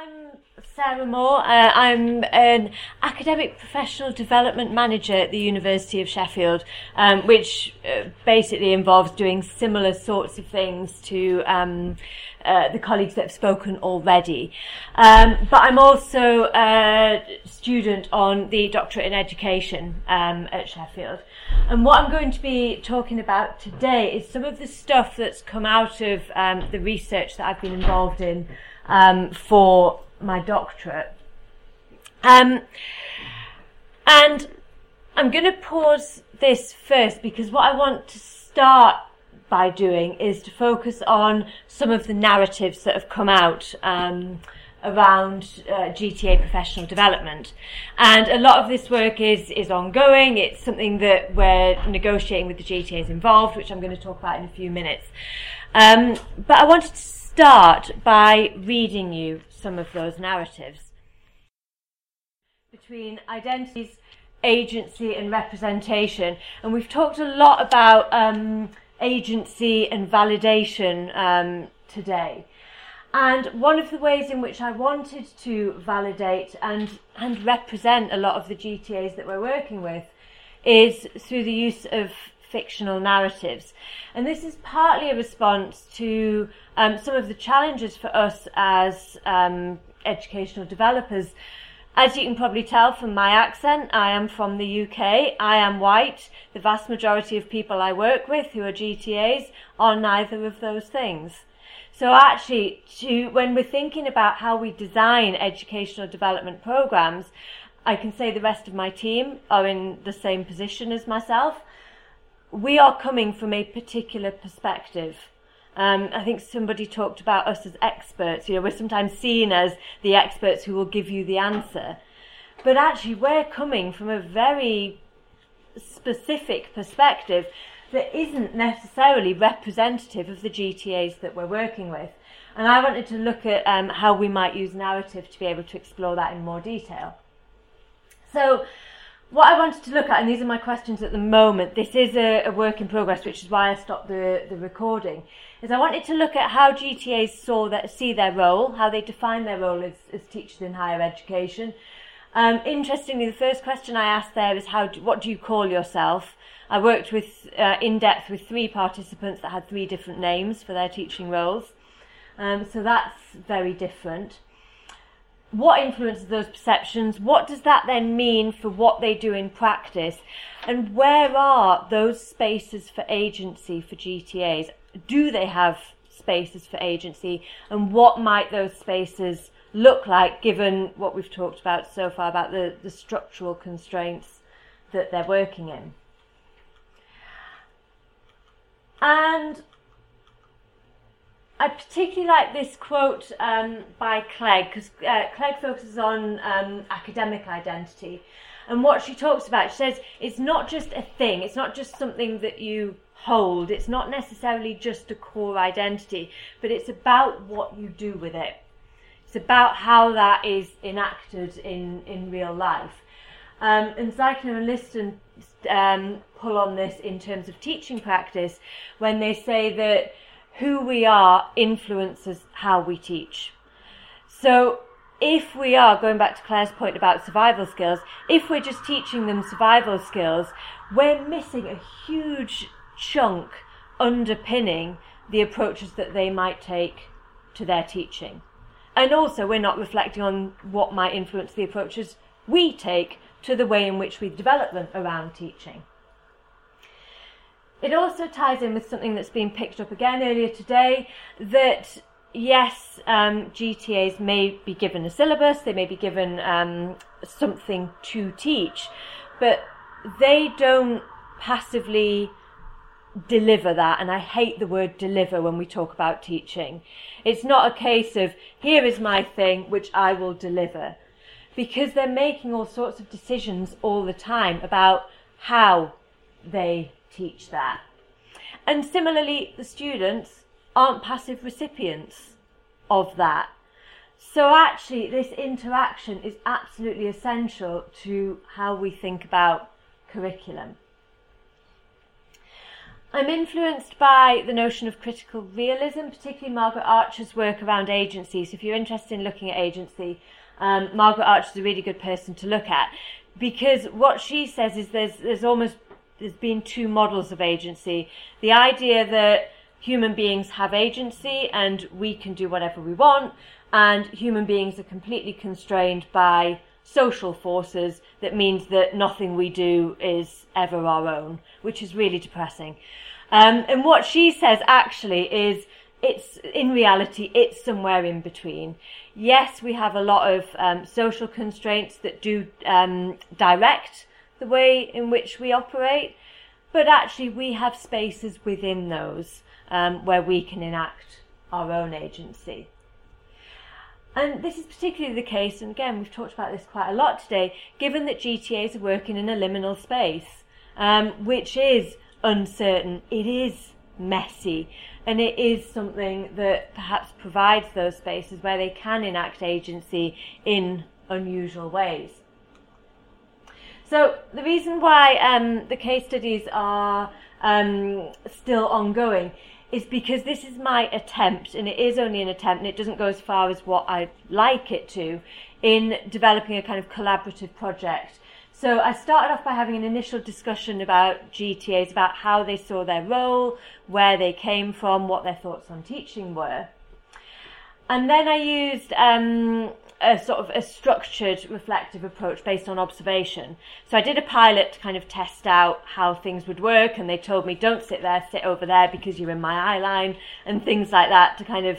I'm Sarah Moore. Uh, I'm an academic professional development manager at the University of Sheffield, um, which uh, basically involves doing similar sorts of things to um, uh, the colleagues that have spoken already. Um, but I'm also a student on the doctorate in education um, at Sheffield. And what I'm going to be talking about today is some of the stuff that's come out of um, the research that I've been involved in um, for my doctorate. Um, and I'm going to pause this first because what I want to start by doing is to focus on some of the narratives that have come out um, around uh, GTA professional development. And a lot of this work is, is ongoing. It's something that we're negotiating with the GTAs involved, which I'm going to talk about in a few minutes. Um, but I wanted to start by reading you some of those narratives. Between identities, agency, and representation. And we've talked a lot about um, agency and validation um, today. And one of the ways in which I wanted to validate and, and represent a lot of the GTAs that we're working with is through the use of fictional narratives. And this is partly a response to um, some of the challenges for us as um, educational developers. As you can probably tell from my accent, I am from the UK. I am white. The vast majority of people I work with who are GTAs are neither of those things. So actually, to, when we're thinking about how we design educational development programs, I can say the rest of my team are in the same position as myself we are coming from a particular perspective. Um, I think somebody talked about us as experts. You know, we're sometimes seen as the experts who will give you the answer. But actually, we're coming from a very specific perspective that isn't necessarily representative of the GTAs that we're working with. And I wanted to look at um, how we might use narrative to be able to explore that in more detail. So, what I wanted to look at, and these are my questions at the moment, this is a, a, work in progress, which is why I stopped the, the recording, is I wanted to look at how GTAs saw that, see their role, how they define their role as, as teachers in higher education. Um, interestingly, the first question I asked there is how, do, what do you call yourself? I worked with, uh, in depth with three participants that had three different names for their teaching roles. Um, so that's very different what influences those perceptions? What does that then mean for what they do in practice? And where are those spaces for agency for GTAs? Do they have spaces for agency? And what might those spaces look like given what we've talked about so far about the, the structural constraints that they're working in? And I particularly like this quote um, by Clegg because uh, Clegg focuses on um, academic identity. And what she talks about, she says, it's not just a thing, it's not just something that you hold, it's not necessarily just a core identity, but it's about what you do with it. It's about how that is enacted in, in real life. Um, and Zeichner and Liston um, pull on this in terms of teaching practice when they say that who we are influences how we teach. So if we are, going back to Claire's point about survival skills, if we're just teaching them survival skills, we're missing a huge chunk underpinning the approaches that they might take to their teaching. And also, we're not reflecting on what might influence the approaches we take to the way in which we develop them around teaching. It also ties in with something that's been picked up again earlier today that yes, um, GTAs may be given a syllabus, they may be given um, something to teach, but they don't passively deliver that. And I hate the word deliver when we talk about teaching. It's not a case of here is my thing which I will deliver because they're making all sorts of decisions all the time about how they teach that. And similarly, the students aren't passive recipients of that. So actually, this interaction is absolutely essential to how we think about curriculum. I'm influenced by the notion of critical realism, particularly Margaret Archer's work around agency. So if you're interested in looking at agency, um, Margaret Archer is a really good person to look at because what she says is there's there's almost there's been two models of agency. The idea that human beings have agency and we can do whatever we want, and human beings are completely constrained by social forces that means that nothing we do is ever our own, which is really depressing. Um, and what she says actually is it's in reality it's somewhere in between. Yes, we have a lot of um, social constraints that do um, direct the way in which we operate, but actually we have spaces within those um, where we can enact our own agency. And this is particularly the case, and again, we've talked about this quite a lot today, given that GTAs are working in a liminal space, um, which is uncertain, it is messy, and it is something that perhaps provides those spaces where they can enact agency in unusual ways. So, the reason why um, the case studies are um, still ongoing is because this is my attempt, and it is only an attempt, and it doesn't go as far as what I'd like it to, in developing a kind of collaborative project. So I started off by having an initial discussion about GTAs, about how they saw their role, where they came from, what their thoughts on teaching were. And then I used um, a sort of a structured reflective approach based on observation. So I did a pilot to kind of test out how things would work and they told me don't sit there, sit over there because you're in my eye line and things like that to kind of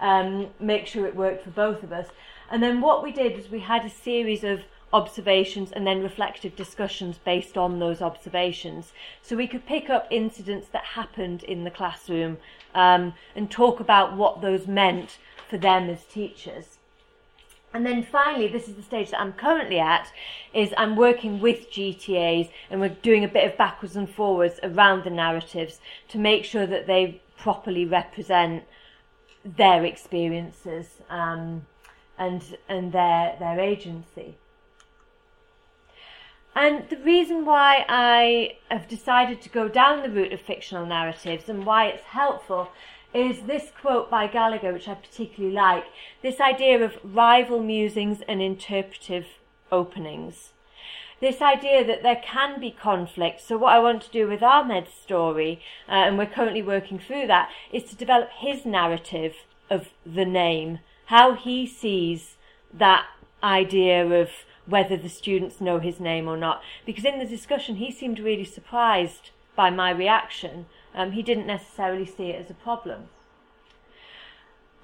um, make sure it worked for both of us. And then what we did was we had a series of observations and then reflective discussions based on those observations. So we could pick up incidents that happened in the classroom um, and talk about what those meant for them as teachers. And then finally, this is the stage that I'm currently at, is I'm working with GTAs and we're doing a bit of backwards and forwards around the narratives to make sure that they properly represent their experiences um, and and their their agency. And the reason why I have decided to go down the route of fictional narratives and why it's helpful is this quote by Gallagher, which I particularly like this idea of rival musings and interpretive openings. This idea that there can be conflict. So, what I want to do with Ahmed's story, uh, and we're currently working through that, is to develop his narrative of the name, how he sees that idea of whether the students know his name or not. Because in the discussion, he seemed really surprised by my reaction um, he didn't necessarily see it as a problem.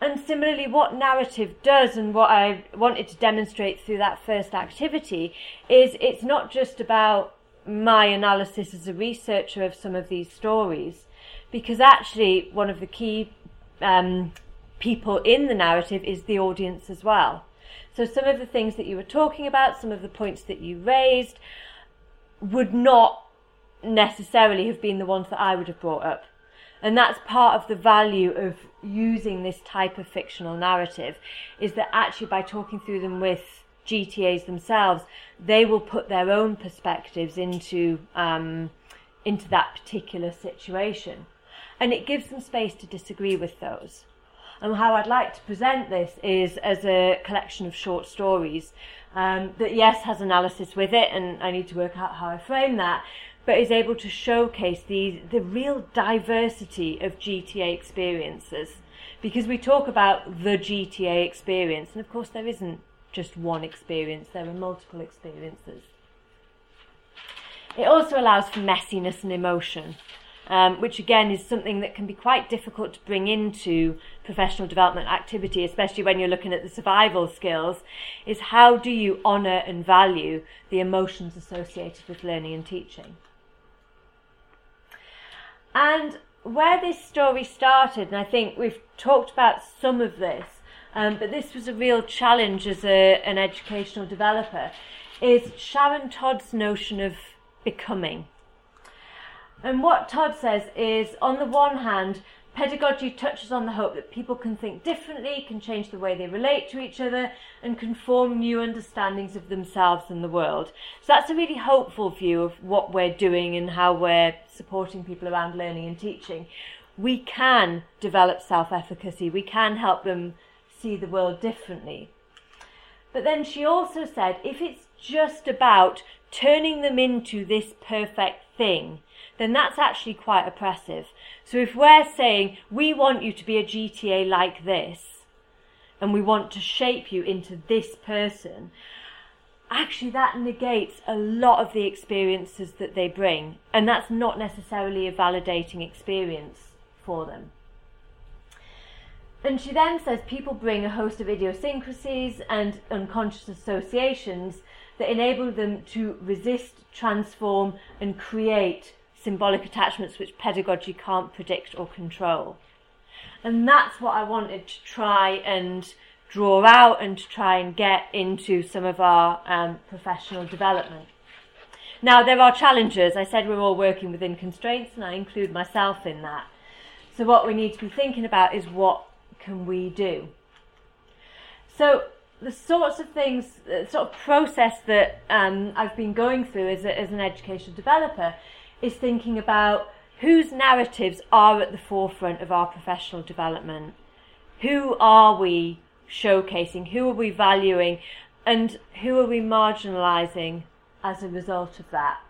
And similarly, what narrative does, and what I wanted to demonstrate through that first activity, is it's not just about my analysis as a researcher of some of these stories, because actually, one of the key um, people in the narrative is the audience as well. So, some of the things that you were talking about, some of the points that you raised, would not necessarily have been the ones that I would have brought up. And that's part of the value of using this type of fictional narrative is that actually by talking through them with GTAs themselves, they will put their own perspectives into um, into that particular situation, and it gives them space to disagree with those. And how I'd like to present this is as a collection of short stories um, that yes has analysis with it, and I need to work out how I frame that but is able to showcase the, the real diversity of GTA experiences. Because we talk about the GTA experience, and of course, there isn't just one experience, there are multiple experiences. It also allows for messiness and emotion, um, which again is something that can be quite difficult to bring into professional development activity, especially when you're looking at the survival skills, is how do you honour and value the emotions associated with learning and teaching. And where this story started, and I think we've talked about some of this, um, but this was a real challenge as a, an educational developer, is Sharon Todd's notion of becoming. And what Todd says is, on the one hand, Pedagogy touches on the hope that people can think differently, can change the way they relate to each other, and can form new understandings of themselves and the world. So that's a really hopeful view of what we're doing and how we're supporting people around learning and teaching. We can develop self efficacy, we can help them see the world differently. But then she also said if it's just about turning them into this perfect thing, then that's actually quite oppressive. So if we're saying we want you to be a GTA like this, and we want to shape you into this person, actually that negates a lot of the experiences that they bring, and that's not necessarily a validating experience for them. And she then says people bring a host of idiosyncrasies and unconscious associations that enable them to resist, transform, and create symbolic attachments which pedagogy can't predict or control. And that's what I wanted to try and draw out and to try and get into some of our um, professional development. Now, there are challenges. I said we're all working within constraints, and I include myself in that. So, what we need to be thinking about is what can we do? So, the sorts of things, sort of process that um, I've been going through as, a, as an educational developer is thinking about whose narratives are at the forefront of our professional development. Who are we showcasing? Who are we valuing? And who are we marginalising as a result of that?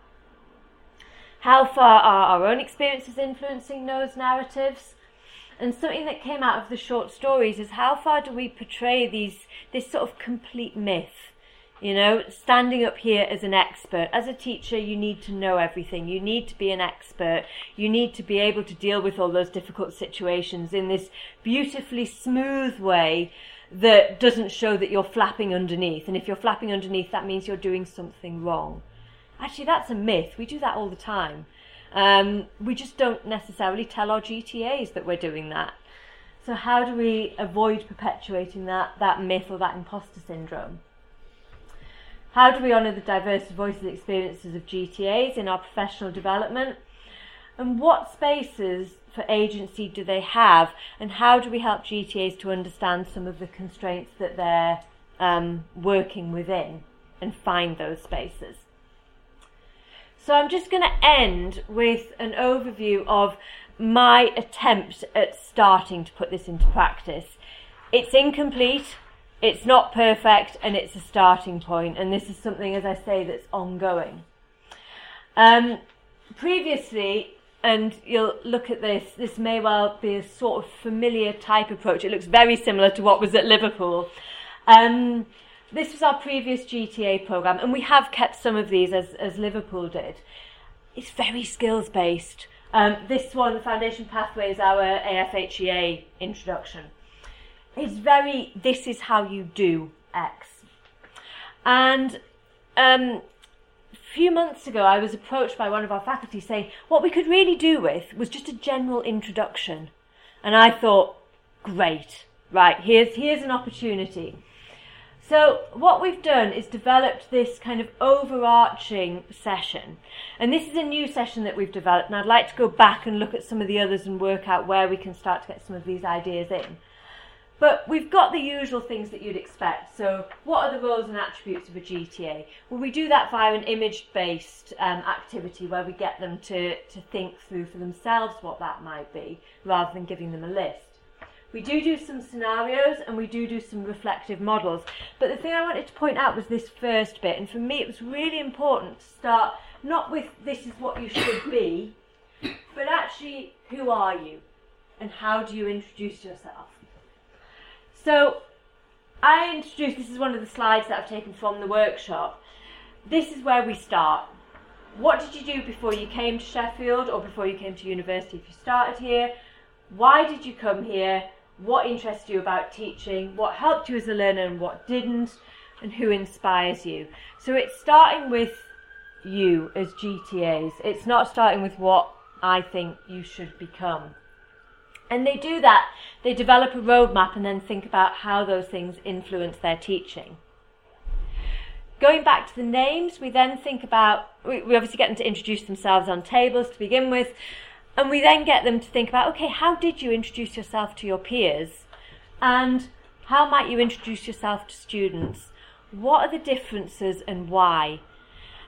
How far are our own experiences influencing those narratives? And something that came out of the short stories is how far do we portray these this sort of complete myth? You know, standing up here as an expert. As a teacher, you need to know everything. You need to be an expert. You need to be able to deal with all those difficult situations in this beautifully smooth way that doesn't show that you're flapping underneath. And if you're flapping underneath, that means you're doing something wrong. Actually, that's a myth. We do that all the time. Um, we just don't necessarily tell our GTAs that we're doing that. So how do we avoid perpetuating that, that myth or that imposter syndrome? How do we honour the diverse voices and experiences of GTAs in our professional development? And what spaces for agency do they have? And how do we help GTAs to understand some of the constraints that they're um, working within and find those spaces? So I'm just going to end with an overview of my attempt at starting to put this into practice. It's incomplete, it's not perfect, and it's a starting point. and this is something, as I say, that's ongoing. Um, previously, and you'll look at this, this may well be a sort of familiar type approach. It looks very similar to what was at Liverpool. Um, this was our previous GTA program, and we have kept some of these as, as Liverpool did. It's very skills based. Um, this one, the Foundation Pathway, is our AFHEA introduction. It's very, this is how you do X. And um, a few months ago, I was approached by one of our faculty saying what we could really do with was just a general introduction. And I thought, great, right, here's, here's an opportunity. So what we've done is developed this kind of overarching session. And this is a new session that we've developed and I'd like to go back and look at some of the others and work out where we can start to get some of these ideas in. But we've got the usual things that you'd expect. So what are the roles and attributes of a GTA? Well, we do that via an image-based um, activity where we get them to, to think through for themselves what that might be, rather than giving them a list. We do do some scenarios and we do do some reflective models. But the thing I wanted to point out was this first bit. And for me, it was really important to start not with this is what you should be, but actually, who are you? And how do you introduce yourself? So, I introduced this is one of the slides that I've taken from the workshop. This is where we start. What did you do before you came to Sheffield or before you came to university if you started here? Why did you come here? What interests you about teaching, what helped you as a learner and what didn't, and who inspires you. So it's starting with you as GTAs. It's not starting with what I think you should become. And they do that. They develop a roadmap and then think about how those things influence their teaching. Going back to the names, we then think about, we, obviously get them to introduce themselves on tables to begin with, And we then get them to think about okay, how did you introduce yourself to your peers? And how might you introduce yourself to students? What are the differences and why?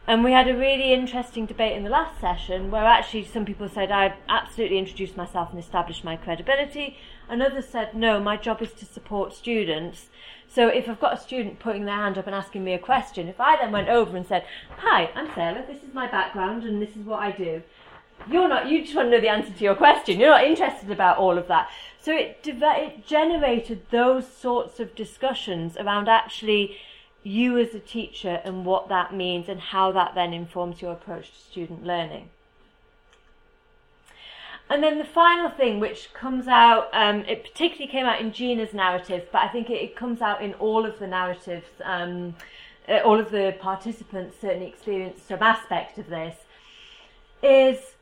And we had a really interesting debate in the last session where actually some people said I absolutely introduced myself and established my credibility, and others said no, my job is to support students. So if I've got a student putting their hand up and asking me a question, if I then went over and said, "Hi, I'm Sarah. This is my background and this is what I do," you're not. You just want to know the answer to your question. You're not interested about all of that. So it it generated those sorts of discussions around actually you as a teacher and what that means and how that then informs your approach to student learning. And then the final thing, which comes out, um, it particularly came out in Gina's narrative, but I think it, it comes out in all of the narratives. Um, uh, all of the participants certainly experienced some aspect of this. Is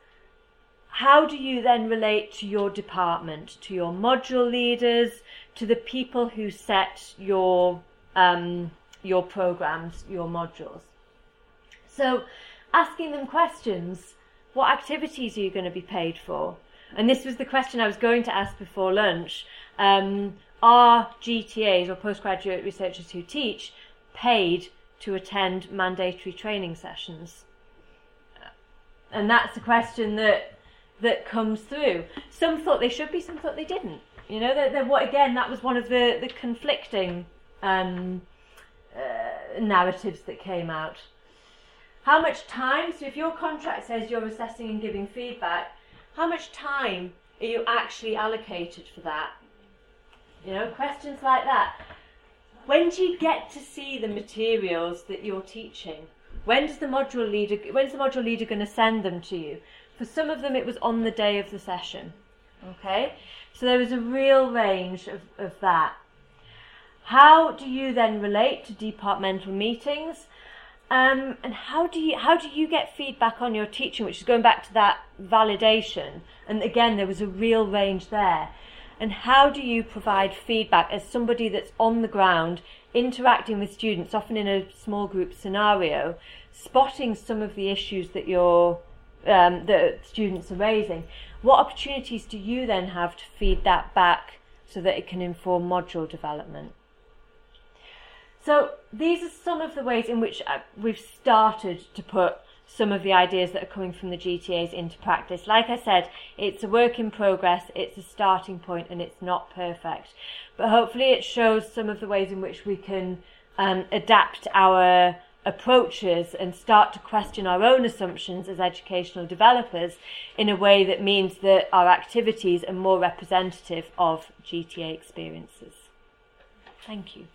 how do you then relate to your department, to your module leaders, to the people who set your um, your programs, your modules. So asking them questions, what activities are you going to be paid for? And this was the question I was going to ask before lunch. Um, are GTAs or postgraduate researchers who teach paid to attend mandatory training sessions? And that's a question that that comes through. Some thought they should be, some thought they didn't. You know, that what again that was one of the the conflicting um, uh, narratives that came out. How much time, so if your contract says you're assessing and giving feedback, how much time are you actually allocated for that? You know, questions like that. When do you get to see the materials that you're teaching? When does the module leader when's the module leader going to send them to you? For some of them it was on the day of the session. Okay? So there was a real range of, of that. How do you then relate to departmental meetings? Um, and how do you how do you get feedback on your teaching, which is going back to that validation? And again, there was a real range there. And how do you provide feedback as somebody that's on the ground, interacting with students, often in a small group scenario, spotting some of the issues that your um, that students are raising? What opportunities do you then have to feed that back so that it can inform module development? So these are some of the ways in which uh, we've started to put some of the ideas that are coming from the GTAs into practice. Like I said, it's a work in progress, it's a starting point, and it's not perfect. But hopefully, it shows some of the ways in which we can um, adapt our approaches and start to question our own assumptions as educational developers in a way that means that our activities are more representative of GTA experiences. Thank you.